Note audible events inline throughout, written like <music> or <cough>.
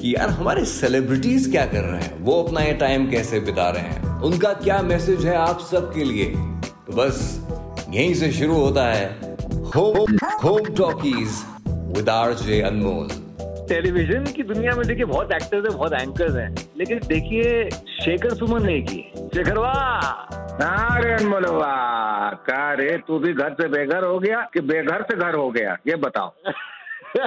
कि यार हमारे सेलिब्रिटीज क्या कर रहे हैं? वो अपना ये टाइम कैसे बिता रहे हैं? उनका क्या मैसेज है आप सबके लिए? तो बस यहीं से शुरू होता है home home talkies with RJ Anmol television की दुनिया में देखिए बहुत एक्टर्स हैं बहुत एंकर्स हैं। लेकिन देखिए शेखर सुमन नहीं की। शेखर वाह! अरे अनमोलवा का रे तू भी घर से बेघर हो गया कि बेघर से घर हो गया? ये बताओ। <laughs> <laughs>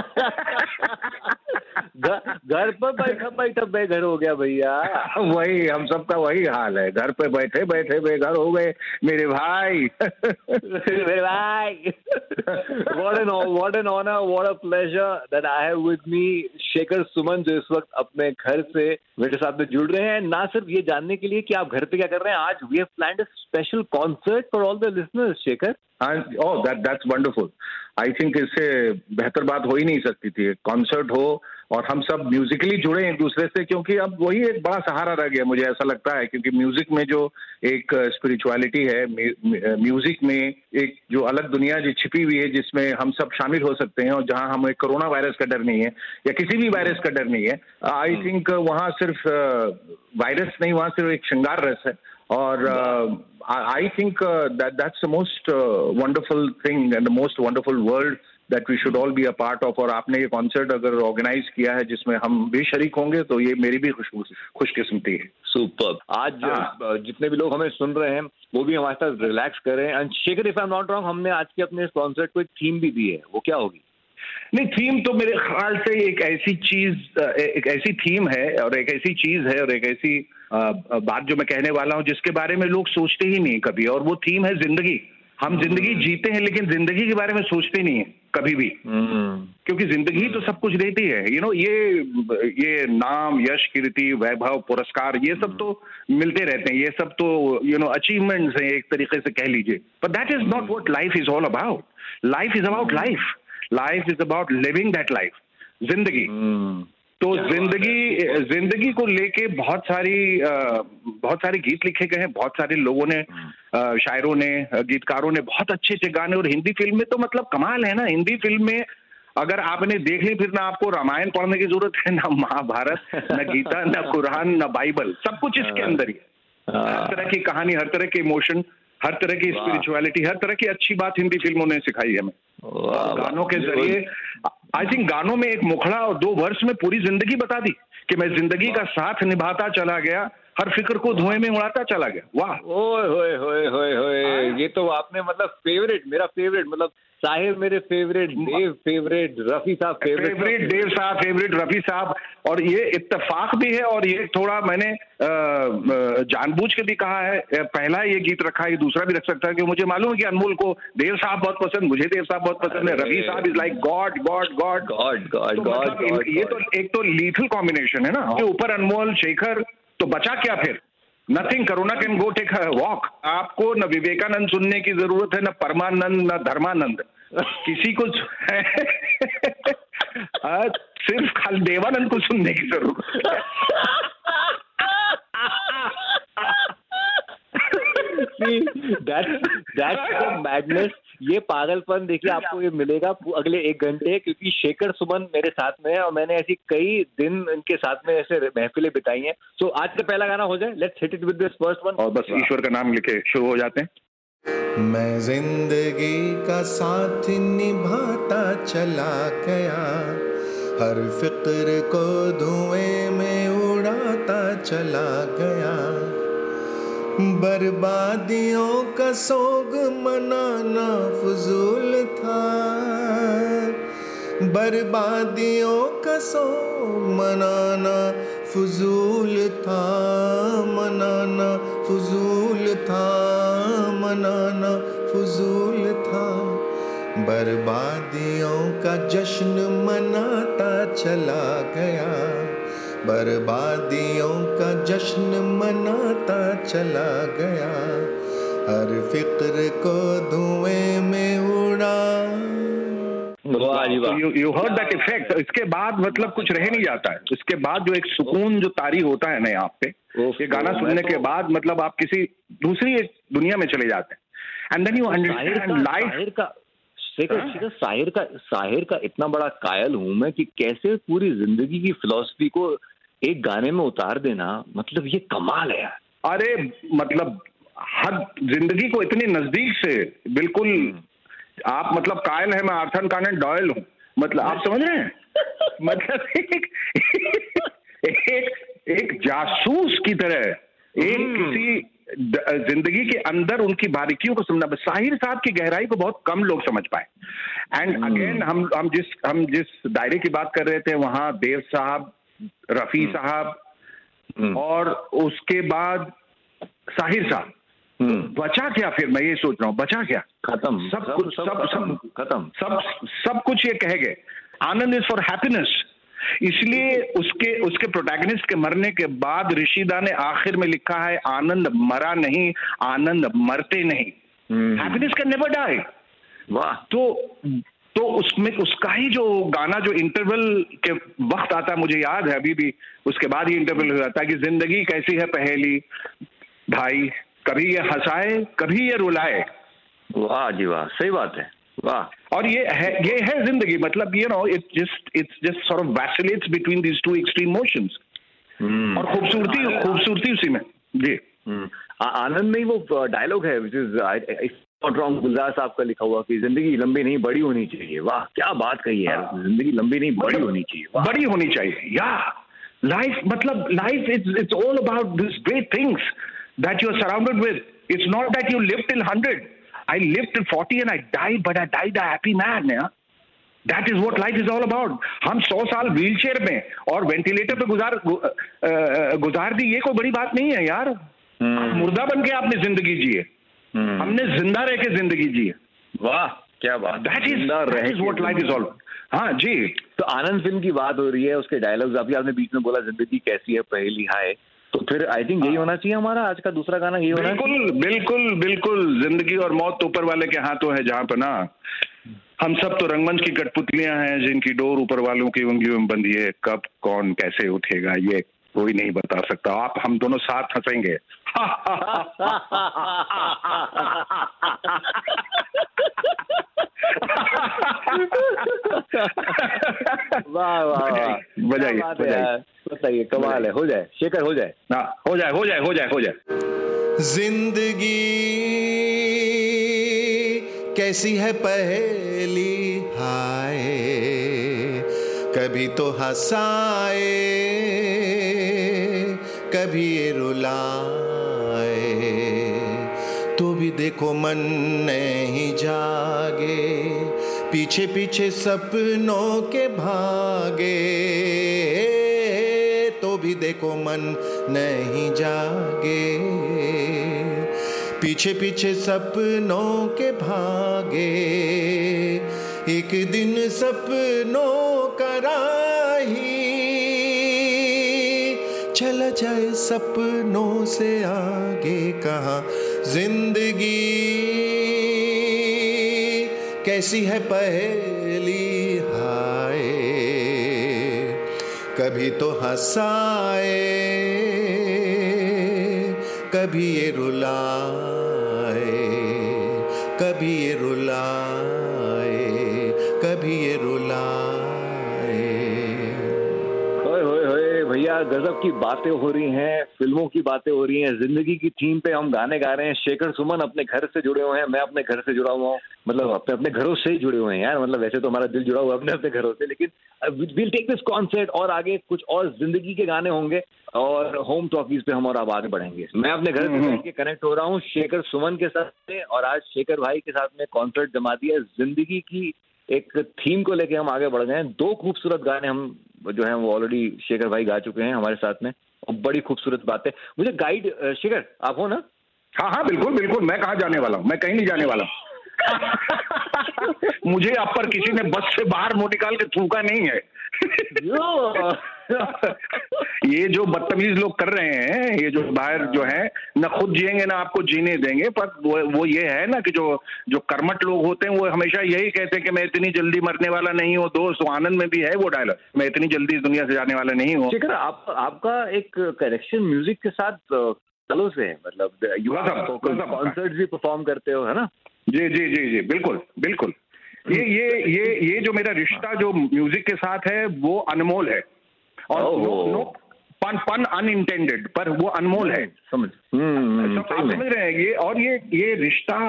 घर पर बैठा बैठा बेघर हो गया भैया। वही हम सबका वही हाल है। घर पे बैठे बैठे बेघर हो गए मेरे भाई। <laughs> मेरे भाई। What an what an honor what a pleasure that I have with me Shekhar Suman जो इस वक्त अपने घर से मेरे साथ में जुड़ रहे हैं। ना सिर्फ़ ये जानने के लिए कि आप घर पे क्या कर रहे हैं आज we have planned a special concert for all the listeners Shekhar oh that that's wonderful I think इससे बेहतर बात हो ही नहीं सकती थी। कॉन्सर्ट हो और हम सब म्यूजिकली जुड़े एक दूसरे से क्योंकि अब वही एक बड़ा सहारा रह गया। मुझे ऐसा लगता है क्योंकि म्यूज़िक में जो एक स्पिरिचुअलिटी है म्यूज़िक में एक जो अलग दुनिया जो छिपी हुई है जिसमें हम सब शामिल हो सकते हैं और जहाँ हमें कोरोना वायरस का डर नहीं है या किसी भी वायरस का डर नहीं है। आई थिंक वहाँ सिर्फ़ वायरस नहीं वहाँ सिर्फ़ एक श्रृंगार रस है। और I think that that's the most wonderful thing and the most wonderful world that we should all be a part of और आपने ये कॉन्सर्ट अगर ऑर्गेनाइज किया है जिसमें हम भी शरीक होंगे तो ये मेरी भी खुश खुशकिस्मती है। सुपर आज हाँ. जितने भी लोग हमें सुन रहे हैं वो भी हमारे साथ रिलैक्स करें। And Shekhar if I am not wrong हमने आज के अपने इस कॉन्सर्ट को एक थीम भी दी है। वो क्या होगी? नहीं थीम तो मेरे ख्याल से एक ऐसी चीज़ एक ऐसी थीम है और एक ऐसी चीज़ है और एक ऐसी बात जो मैं कहने वाला हूँ जिसके बारे में लोग सोचते ही नहीं कभी और वो थीम है ज़िंदगी। हम ज़िंदगी जीते हैं लेकिन ज़िंदगी के बारे में सोचते नहीं है कभी भी। क्योंकि ज़िंदगी तो सब कुछ देती है यू you नो know, ये ये नाम यश कीर्ति वैभव पुरस्कार ये सब तो मिलते रहते हैं ये सब तो यू नो अचीवमेंट्स हैं एक तरीके से कह लीजिए। But that is not what life is all about life is about life life is about living that life ज़िंदगी तो ज़िंदगी ज़िंदगी को लेके बहुत सारी बहुत सारे गीत लिखे गए हैं बहुत सारे लोगों ने शायरों ने गीतकारों ने बहुत अच्छे अच्छे गाने और हिंदी फ़िल्म में तो मतलब कमाल है ना। हिंदी फ़िल्म में अगर आपने देख ली फिर ना आपको रामायण पढ़ने की ज़रूरत है ना महाभारत न गीता न कुरान न बाइबल सब कुछ इसके अंदर ही है। हर तरह की कहानी हर तरह के इमोशन हर तरह की स्पिरिचुअलिटी हर तरह की अच्छी बात हिंदी फ़िल्मों ने सिखाई हमें। गानों के ज़रिए आई थिंक गानों में एक मुखड़ा और दो वर्ष में पूरी ज़िंदगी बता दी कि मैं ज़िंदगी का साथ निभाता चला गया। हर फ़िक्र को धुएँ में उड़ाता चला गया। वाह। ओए होए होए होए होए। ये तो आपने मतलब फेवरेट मेरा फेवरेट मतलब साहिर मेरे फेवरेट देव फेवरेट रफी साहब फेवरेट फेवरेट देव साहब फेवरेट रफी साहब। और ये इत्तेफाक भी है और ये थोड़ा मैंने जानबूझ के भी कहा है। पहला ये गीत रखा है ये दूसरा भी रख सकता है कि मुझे मालूम है कि अनमोल को देव साहब बहुत पसंद मुझे देव साहब बहुत पसंद है। रफी साहब is like god god god god god god ये तो एक तो लीथल कॉम्बिनेशन है ना ऊपर अनमोल शेखर तो बचा क्या फिर? Nothing corona can go take walk आपको न विवेकानंद सुनने की ज़रूरत है, न परमानंद, न धर्मानंद। किसी को <laughs> सिर्फ़ खाली देवानंद को सुनने की ज़रूरत <laughs> है मैडनेस ये पागलपन देखिए आपको ये मिलेगा अगले एक घंटे क्योंकि शेखर सुमन मेरे साथ में है और मैंने ऐसी कई दिन इनके साथ में ऐसे महफिलें बिताई हैं। सो आज का पहला गाना हो जाए let's hit it with this first one और बस ईश्वर का नाम लिखे शुरू हो जाते हैं। मैं ज़िंदगी का साथ निभाता चला गया हर फ़िक्र को धुएँ में उड़ाता चला गया। बर्बादियों का सोग मनाना फजूल था। बर्बादियों का सोग मनाना फजूल था, मनाना फजूल था, मनाना फजूल था। बर्बादियों का जश्न मनाता चला गया। बर्बादियों का जश्न मनाता चला गया। हर फ़िक्र को धुएँ में उड़ा। You you heard that effect इसके बाद मतलब कुछ रह नहीं जाता है। इसके बाद जो एक सुकून जो तारी होता है ना यहाँ पे ये गाना सुनने तो- के बाद मतलब आप किसी दूसरी एक दुनिया में चले जाते हैं। And then you understand life का शेखर हाँ? साहिर का साहिर का इतना बड़ा कायल हूँ मैं कि कैसे पूरी ज़िंदगी की फिलोसफी को एक गाने में उतार देना मतलब ये कमाल है यार। अरे मतलब हर ज़िंदगी को इतने नज़दीक से बिल्कुल आप मतलब कायल है मैं आर्थन कानन डॉयल हूँ। मतलब आप समझ रहे हैं? <laughs> मतलब एक एक एक जासूस की तरह एक किसी ज़िंदगी के अंदर उनकी बारीकियों को समझना साहिर साहब की गहराई को बहुत कम लोग समझ पाए। एंड अगेन हम हम जिस हम जिस दायरे की बात कर रहे थे वहाँ देव साहब रफी साहब और उसके बाद साहिर साहब। हम्म, बचा क्या फिर? मैं ये सोच रहा हूँ बचा क्या? खत्म। सब कुछ सब खत्म। सब खत्म। सब सब कुछ ये कह गए। आनंद इज़ फॉर हैप्पीनेस इसलिए उसके उसके प्रोटैगनिस्ट के मरने के बाद ऋषिदा ने आखिर में लिखा है आनंद मरा नहीं आनंद मरते नहीं। Hmm, happiness can never die वाह। तो तो उसमें उसका ही जो गाना जो इंटरवल के वक्त आता है मुझे याद है अभी भी उसके बाद ही इंटरवल हो जाता है कि ज़िंदगी कैसी है पहेली। भाई कभी ये हंसाए कभी ये रुलाए। वाह जी वाह सही बात है वाह। और ये है ये है ज़िंदगी मतलब you know it just it's just sort of vacillates between these two extreme motions और खूबसूरती खूबसूरती उसी में जी। हम्म, आनंद में वो डायलॉग है which is not wrong Gulzar साहब का लिखा हुआ कि ज़िंदगी लंबी नहीं बड़ी होनी चाहिए। वाह क्या बात कही है हाँ। ज़िंदगी लंबी नहीं बड़ी होनी चाहिए। बड़ी होनी चाहिए। या लाइफ मतलब life it's it's all about this great things that you are surrounded with it's not that you live till hundred I live till forty and I die but I died a happy man that is what life is all about हम सौ साल wheel chair में और ventilator पे गुजार गु, अ, गुजार दी ये कोई बड़ी बात नहीं है यार। हम्म, मुर्दा बन के आपने ज़िंदगी जिए। हमने ज़िंदा रह के ज़िंदगी जिए वाह क्या बात that is that is life is all हाँ जी। तो आनंद फ़िल्म की बात हो रही है उसके डायलॉग्स अभी आपने बीच में बोला ज़िंदगी कैसी है पहली हाय तो फिर आई थिंक यही होना चाहिए हमारा आज का दूसरा गाना यही होना बिल्कुल बिल्कुल बिल्कुल। ज़िंदगी और मौत तो ऊपर वाले के हाथों है जहाँ पर ना। हम सब तो रंगमंच की कठपुतलियाँ हैं जिनकी डोर ऊपर वालों की उंगलियों में बंधी है। कब कौन कैसे उठेगा ये कोई नहीं बता सकता। आप हम दोनों साथ हंसेंगे। वाह वाह बजाइए, है। बताइए कमाल है हो जाए शेखर हो जाए। हाँ हो जाए हो जाए हो जाए हो जाए। ज़िंदगी कैसी है पहेली? हाय कभी तो हंसाए। कभी ये रुलाए तो भी देखो मन नहीं जागे, पीछे पीछे सपनों के भागे तो भी देखो मन नहीं जागे। पीछे पीछे सपनों के भागे, एक दिन सपनों का राही जाए सपनों से आगे कहा? ज़िंदगी कैसी है पहली हाय? कभी तो हंसाए, कभी ये रुलाए, कभी ये रुलाए भैया गजब की बातें हो रही हैं फ़िल्मों की बातें हो रही हैं ज़िंदगी की थीम पे हम गाने गा रहे हैं। शेखर सुमन अपने घर से जुड़े हुए हैं मैं अपने घर से जुड़ा हुआ हूँ। मतलब अपने अपने घरों से ही जुड़े हुए हैं यार मतलब वैसे तो हमारा दिल जुड़ा हुआ है अपने अपने घरों से लेकिन विल टेक दिस कॉन्सर्ट और आगे कुछ और ज़िंदगी के गाने होंगे और होम टॉकीज पे हम और आगे बढ़ेंगे मैं अपने घर से बैठ कनेक्ट हो रहा हूँ शेखर सुमन के साथ में और आज शेखर भाई के साथ में कॉन्सर्ट जमा दिया। ज़िंदगी की एक थीम को लेके हम आगे बढ़ गए हैं। दो खूबसूरत गाने हम जो है वो ऑलरेडी शेखर भाई गा चुके हैं हमारे साथ में। और बड़ी खूबसूरत बात है। मुझे गाइड शेखर आप हो ना? हाँ हाँ बिल्कुल बिल्कुल मैं कहाँ जाने वाला हूँ? मैं कहीं नहीं जाने वाला। हूँ <laughs> मुझे आप पर किसी ने बस से बाहर मुँह निकाल के थूका नहीं है। <laughs> ये जो बदतमीज लोग कर रहे हैं ये जो बाहर जो है ना खुद जिएँगे ना आपको जीने देंगे पर वो वो ये है ना कि जो जो कर्मठ लोग होते हैं वो हमेशा यही कहते हैं कि मैं इतनी जल्दी मरने वाला नहीं हूँ दोस्त आनंद में भी है वो डायलॉग मैं इतनी जल्दी इस दुनिया से जाने वाला नहीं हूँ। आप आपका एक कनेक्शन म्यूज़िक के साथ सालों से मतलब। कॉन्सर्ट भी परफॉर्म करते हो है ना? जी जी जी जी बिल्कुल बिल्कुल। ये ये ये ये जो मेरा रिश्ता जो म्यूज़िक के साथ है वो अनमोल है। और। नो नो पन पन अनइंटेंडेड पर वो अनमोल है। समझ। हम्म, आप समझ रहे हैं ये और ये ये रिश्ता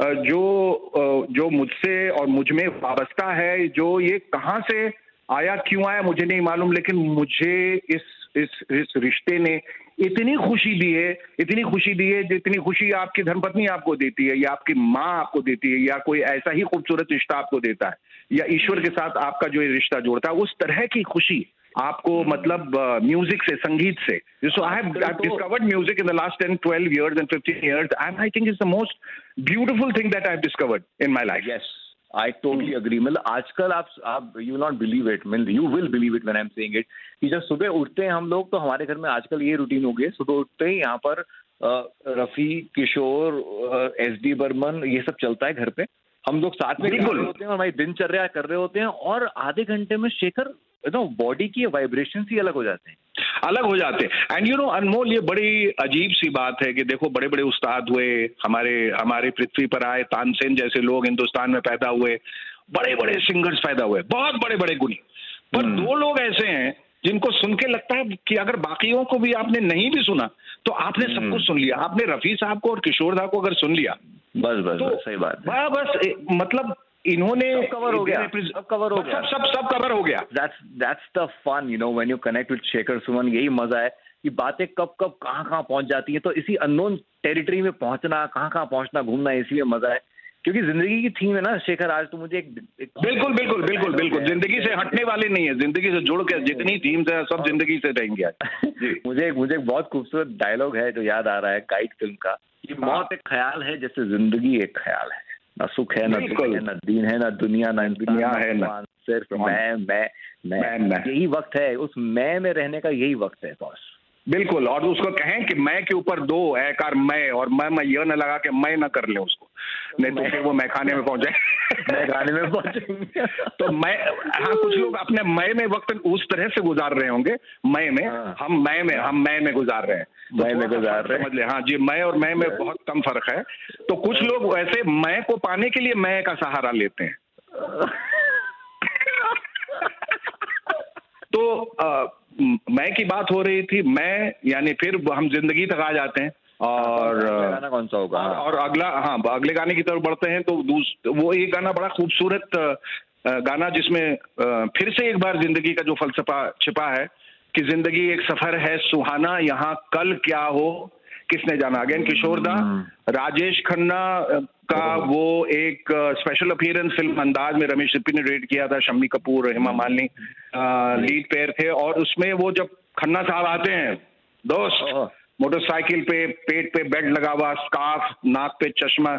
जो जो मुझसे और मुझमें वाबस्ता है जो ये कहाँ से आया क्यों आया मुझे नहीं मालूम लेकिन मुझे इस इस इस रिश्ते ने इतनी खुशी दी है इतनी खुशी दी है जितनी खुशी आपकी धर्मपत्नी आपको देती है या आपकी माँ आपको देती है या कोई ऐसा ही खूबसूरत रिश्ता आपको देता है या ईश्वर के साथ आपका जो ये रिश्ता जोड़ता है उस तरह की खुशी आपको मतलब म्यूज़िक से संगीत से. So I have discovered music in the last 10 12 years and 15 years and i think it's the most beautiful thing that i've discovered in my life. Yes I totally agree मतलब आजकल आप आप you not believe it mean you will believe it when I am saying it कि जब सुबह उठते हैं हम लोग तो हमारे घर में आजकल ये रूटीन हो गई सुबह उठते ही यहाँ पर अ, रफी किशोर एस डी बर्मन ये सब चलता है घर पे। हम लोग साथ में होते हैं और हमारी दिनचर्या कर रहे होते हैं और आधे घंटे में शेखर नो बॉडी की वाइब्रेशन ही अलग हो जाते हैं। अलग हो जाते हैं। एंड यू नो अनमोल ये बड़ी अजीब सी बात है कि देखो बड़े बड़े उस्ताद हुए हमारे हमारे पृथ्वी पर आए तानसेन जैसे लोग हिंदुस्तान में पैदा हुए बड़े बड़े सिंगर्स पैदा हुए बहुत बड़े बड़े गुनी पर दो लोग ऐसे हैं जिनको सुन के लगता है कि अगर बाकियों को भी आपने नहीं भी सुना तो आपने सब कुछ सुन लिया। आपने रफी साहब को और किशोर दा को अगर सुन लिया बस बस तो बस सही बात है। बस मतलब इन्होंने कवर हो गया, सब cover हो गया। सब सब कवर हो गया। That's that's the fun you know when you connect with Shekhar Suman यही मज़ा है कि बातें कब कब कहाँ कहाँ पहुँच जाती हैं। तो इसी अननोन टेरिटरी में पहुँचना कहाँ कहाँ पहुँचना घूमना इसी में मज़ा है। क्योंकि ज़िंदगी की थीम है ना शेखर आज तो मुझे एक, एक बिल्कुल बिल्कुल बिल्कुल बिल्कुल। ज़िंदगी से हटने वाले नहीं है। ज़िंदगी से जुड़ के जितनी थीम्स है सब ज़िंदगी से रहेंगे आज। <laughs> मुझे मुझे बहुत खूबसूरत डायलॉग है जो याद आ रहा है गाइड फ़िल्म का। कि हाँ। मौत एक ख्याल है जैसे ज़िंदगी एक ख्याल है। ना सुख है ना दुख है ना दीन है ना दुनिया ना दुनिया है, ना सिर्फ़ मैं मैं मैं। यही वक्त है उस मैं में रहने का यही वक्त है बॉस। बिल्कुल और उसको कहें कि मैं के ऊपर दो ऐकार मैं और मैं मैं यह न लगा के मैं न कर ले उसको। नहीं तो फिर वो मैं खाने में पहुँचे। जाए मैं में पहुँचेंगे <laughs> तो मैं हाँ कुछ लोग अपने मैं में वक्त उस तरह से गुजार रहे होंगे मैं में हाँ। हम मैं में हम मैं में गुजार रहे हैं। तो मैं में गुजार रहे हैं। समझ ले। हाँ जी मैं और मैं में बहुत कम फ़र्क है। तो कुछ लोग वैसे मैं को पाने के लिए मैं का सहारा लेते हैं। तो मैं की बात हो रही थी। मैं यानी फिर हम ज़िंदगी तक आ जाते हैं। और गाना कौन सा होगा? और, और अगला हाँ अगले गाने की तरफ़ बढ़ते हैं तो वो एक गाना बड़ा खूबसूरत गाना जिसमें फिर से एक बार ज़िंदगी का जो फलसफा छिपा है कि ज़िंदगी एक सफ़र है सुहाना यहाँ कल क्या हो किसने जाना? अगेन किशोर दा राजेश खन्ना का वो एक स्पेशल अपीयरेंस फ़िल्म अंदाज में रमेश सिप्पी ने रेड किया था शम्मी कपूर हेमा मालिनी लीड पेयर थे और उसमें वो जब खन्ना साहब आते हैं दोस्त मोटरसाइकिल पे पेट पे बेड लगा हुआ स्कार्फ नाक पे चश्मा।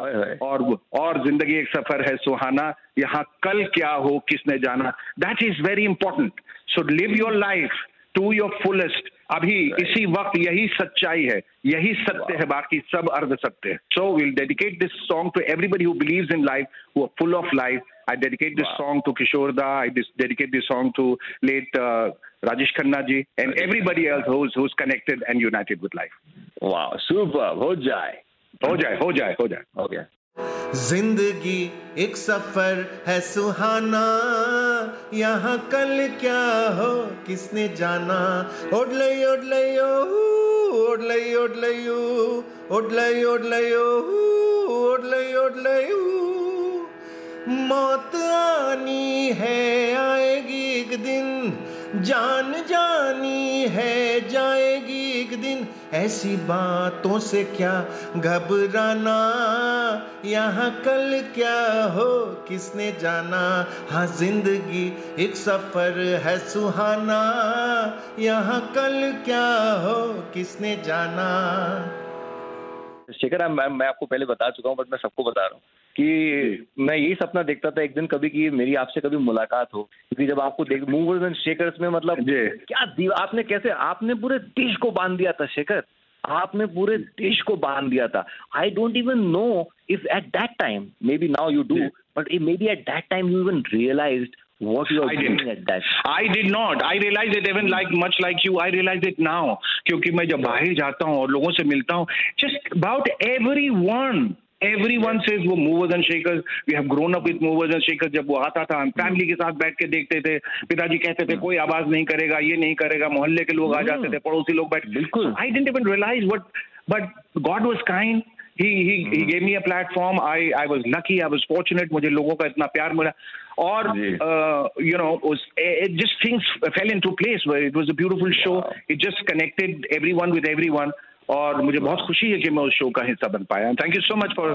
और और ज़िंदगी एक सफ़र है सुहाना। यहाँ कल क्या हो किसने जाना? That is very important so live your life to your fullest अभी इसी वक्त यही सच्चाई है। यही सत्य है बाकी सब अर्ध सत्य है। So will dedicate this song to everybody who believes in life who full of life I dedicate this wow. song to Kishore Da. I dis- dedicate this song to late uh, Rajesh Khanna ji and everybody else who's who's connected and united with life. Super हो जाए हो जाए हो जाए हो जाए हो गया ज़िंदगी एक सफ़र है सुहाना यहाँ कल क्या हो किसने जाना ओडलई ओडलयो ओडलई ओडलयो ओडलई ओडलयो ओडलई ओडलयो मौत आनी है, आएगी एक दिन। जान जानी है, जाएगी एक दिन। ऐसी बातों से क्या घबराना? यहाँ कल क्या हो, किसने जाना? हाँ ज़िंदगी एक सफ़र है सुहाना। यहाँ कल क्या हो, किसने जाना? शेखर, मैं मैं आपको पहले बता चुका हूँ, बट मैं सबको बता रहा हूँ। कि मैं यही सपना देखता था एक दिन कभी कि मेरी आपसे कभी मुलाकात हो। क्योंकि जब आपको देख मूवर्स एंड शेकर्स में मतलब क्या आपने कैसे आपने पूरे देश को बाँध दिया था शेखर। आपने पूरे देश को बाँध दिया था। I don't even know if at that time maybe now you do but maybe at that time you even realize what you are I doing didn't. at that I did not. I realize it even like much like you. I realize it now. क्योंकि मैं जब बाहर जाता हूँ और लोगों से मिलता हूँ just about everyone everyone says वो movers and shakers we have grown up with movers and shakers जब वो आता था हम फैमिली के साथ बैठ के देखते थे पिताजी कहते थे कोई आवाज़ नहीं करेगा ये नहीं करेगा मोहल्ले के लोग आ जाते थे पड़ोसी लोग बैठ बिल्कुल। I didn't even realize what but god was kind he he he gave me a platform. I i was lucky. I was fortunate. मुझे लोगों का इतना प्यार मिला। और जी। uh, you know was it just things fell into place where it was a beautiful show. It just और मुझे बहुत खुशी है कि मैं उस शो का हिस्सा बन पाया। Thank you so much for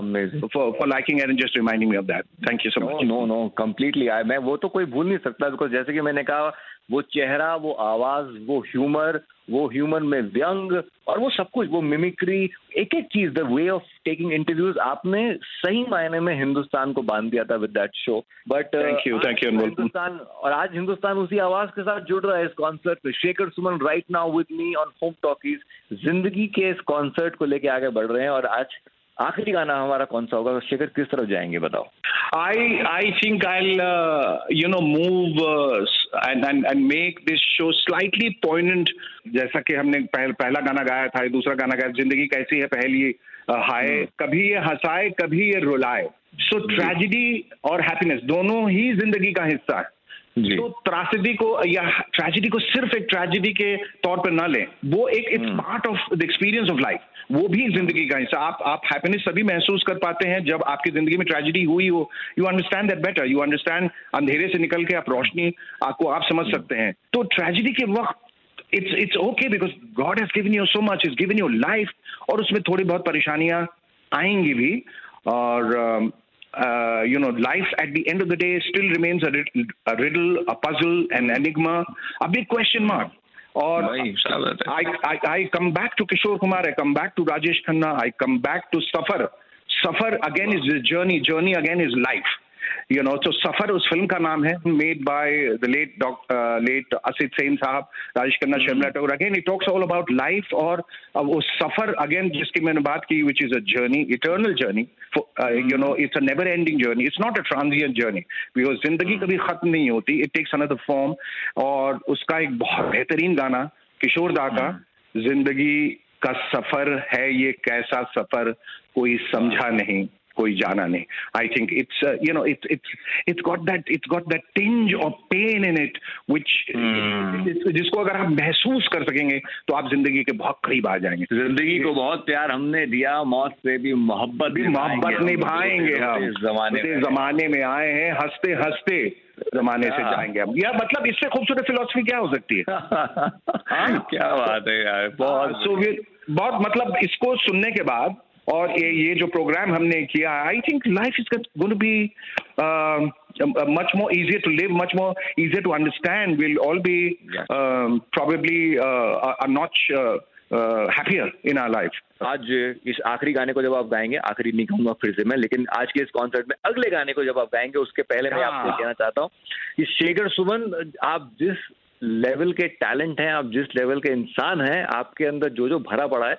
for for liking and just reminding me of that thank you so much no no completely I मैं वो तो कोई भूल नहीं सकता बिकॉज़ जैसे कि मैंने कहा वो चेहरा वो आवाज़ वो ह्यूमर वो ह्यूमन में व्यंग और वो सब कुछ वो मिमिक्री एक एक चीज़ the way of taking interviews आपने सही मायने में हिंदुस्तान को बाँध दिया था with that show but thank you thank you Hindustan और आज हिंदुस्तान उसी आवाज़ के साथ जुड़ रहा है इस कॉन्सर्ट में। Shekhar Suman right now with me on home talkies ज़िंदगी के इस कॉन्सर्ट को लेके आगे बढ़ रहे हैं और आज आखिरी गाना हमारा कौन सा होगा? शेखर किस तरफ़ जाएँगे बताओ। I I think I'll you know move uh, s- and, and and make this show slightly poignant. जैसा कि हमने पहल, पहला गाना गाया था दूसरा गाना गाया ज़िंदगी कैसी है पहली uh, हाय। कभी ये हंसाए कभी ये रुलाए। सो ट्रेजिडी और हैप्पीनेस दोनों ही ज़िंदगी का हिस्सा है। तो त्रासदी को या ट्रेजिडी को सिर्फ़ एक ट्रेजिडी के तौर पर न लें वो एक it's part of the experience of life वो भी ज़िंदगी का हिस्सा। आप आप हैप्पीनेस तभी महसूस कर पाते हैं जब आपकी ज़िंदगी में ट्रेजिडी हुई हो। You understand that better you understand अंधेरे से निकल के आप रोशनी आपको आप समझ सकते हैं। तो ट्रेजिडी के वक्त it's it's okay because god has given you so much is given you life और उसमें थोड़ी बहुत परेशानियाँ आएँगी भी। और um, Uh, you know, life at the end of the day still remains a, rid- a riddle, a puzzle, an enigma, a big question mark. Or I, I, I come back to Kishore Kumar, I come back to Rajesh Khanna, I come back to Safar. Safar again is the journey, journey again is life. You know तो सफ़र उस film का नाम है made by the late doctor late Asit Sen साहब Rajesh Khanna Sharmila Tagore again it talks all about life और वो सफ़र अगेन जिसकी मैंने बात की which is a journey eternal journey you know it's a never ending journey it's not a transient journey because ज़िंदगी कभी खत्म नहीं होती इट टेक्स अनदर फॉर्म और उसका एक बहुत बेहतरीन गाना किशोर दा का hmm. ज़िंदगी का सफ़र है ये कैसा सफ़र कोई समझा नहीं। कोई जाना नहीं। I think it's you know it's it's it's got that it's got that tinge of pain in it which जिसको अगर आप महसूस कर सकेंगे तो आप ज़िंदगी के बहुत करीब आ जाएँगे। ज़िंदगी को बहुत प्यार हमने दिया मौत से भी मोहब्बत भी मोहब्बत निभाएँगे हम। जमाने में जमाने में आए हैं हँसते हँसते जमाने से हाँ। जाएँगे हम। या मतलब इससे खूबसूरत फिलोसफी क्या हो सकती है? <laughs> क्या बात है यार बहुत सो बहुत मतलब इसको सुनने के बाद और ये ये जो प्रोग्राम हमने किया I think life is going be much more easier to live, much more easier to understand. We'll all be Yeah. um, probably uh, a, a notch uh, uh, happier in our life. आज इस आखिरी गाने को जब आप गाएँगे आखिरी नहीं कहूँगा फिर से मैं लेकिन आज के इस कॉन्सर्ट में अगले गाने को जब आप गाएँगे उसके पहले मैं आपको हाँ। कहना चाहता हूँ कि शेखर सुमन आप जिस लेवल के टैलेंट हैं आप जिस लेवल के इंसान हैं आपके अंदर जो जो भरा पड़ा है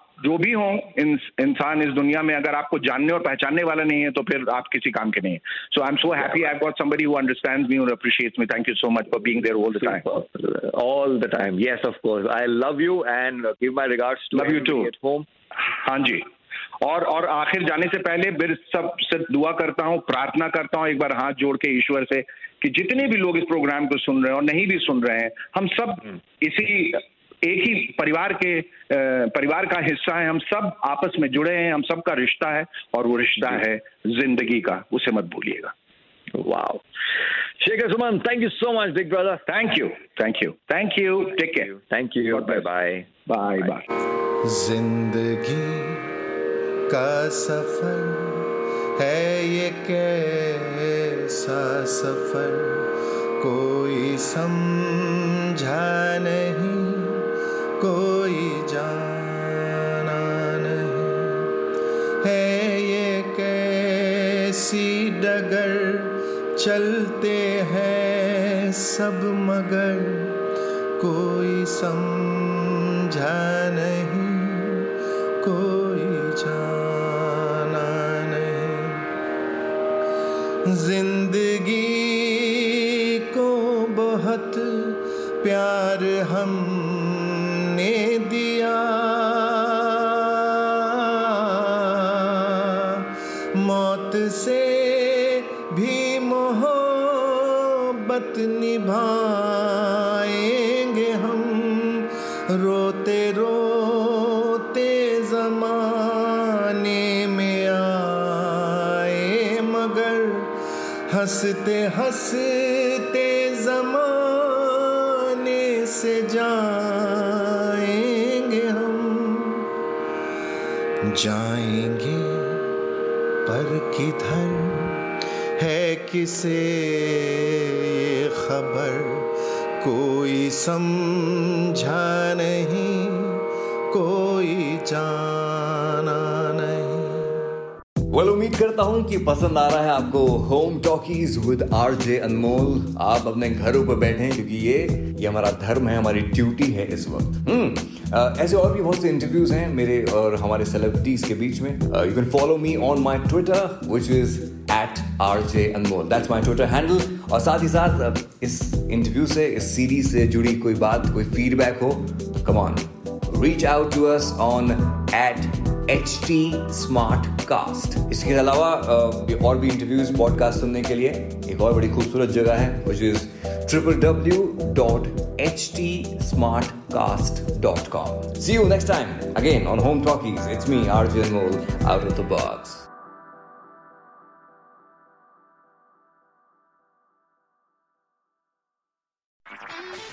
जो भी हो इंसान इस दुनिया में अगर आपको जानने और पहचानने वाला नहीं है तो फिर आप किसी काम के नहीं है। So I am so happy I got somebody who understands me और appreciates me thank you so much for being there all time all the time yes of I love you and give my regards love you too at home हाँ जी। और और आखिर जाने से पहले फिर सब सिर्फ़ दुआ करता हूँ प्रार्थना करता हूँ एक बार हाथ जोड़ के ईश्वर से कि जितने भी लोग इस प्रोग्राम को सुन रहे हैं और नहीं भी सुन रहे हैं हम सब इसी एक ही परिवार के परिवार का हिस्सा है हम सब आपस में जुड़े हैं हम सबका रिश्ता है और वो रिश्ता है ज़िंदगी का उसे मत भूलिएगा Wow. Shekhar Suman, thank you so much, big brother. Thank you thank you thank you take care Thank you. God Bye bless. bye. Bye bye ज़िंदगी का सफ़र है ये कैसा सफ़र कोई समझा नहीं कोई जाना नहीं। है ये कैसी डगर? चलते हैं सब मगर। कोई समझा नहीं, कोई जाना नहीं। ज़िंदगी को बहुत प्यार हमने से भी मोहब्बत निभाएँगे हम। रोते रोते जमाने में आए, मगर हँसते हँसते जमाने से जाएँगे हम। जाएँगे किधर है किसे? ये खबर कोई समझा नहीं कोई जाना वेल उम्मीद करता हूँ कि पसंद आ रहा है आपको home talkies with R J Anmol आप अपने घरों पर बैठे हैं, क्योंकि ये ये हमारा धर्म है, हमारी ड्यूटी है इस वक्त। हम्म ऐसे और भी बहुत से इंटरव्यूज़ हैं मेरे और हमारे सेलिब्रिटीज के बीच में। You can follow me on my Twitter which is at R J Anmol that's my Twitter handle और साथ ही साथ इस इंटरव्यू से, इस सीरीज़ से जुड़ी कोई बात, कोई फीडबैक हो come on to out on us H T smart cast इसके अलावा और भी इंटरव्यूज़ पॉडकास्ट सुनने के लिए एक और बड़ी खूबसूरत जगह है triple W dot H T smart cast dot com see you next time again on home talkies it's me R general out of the box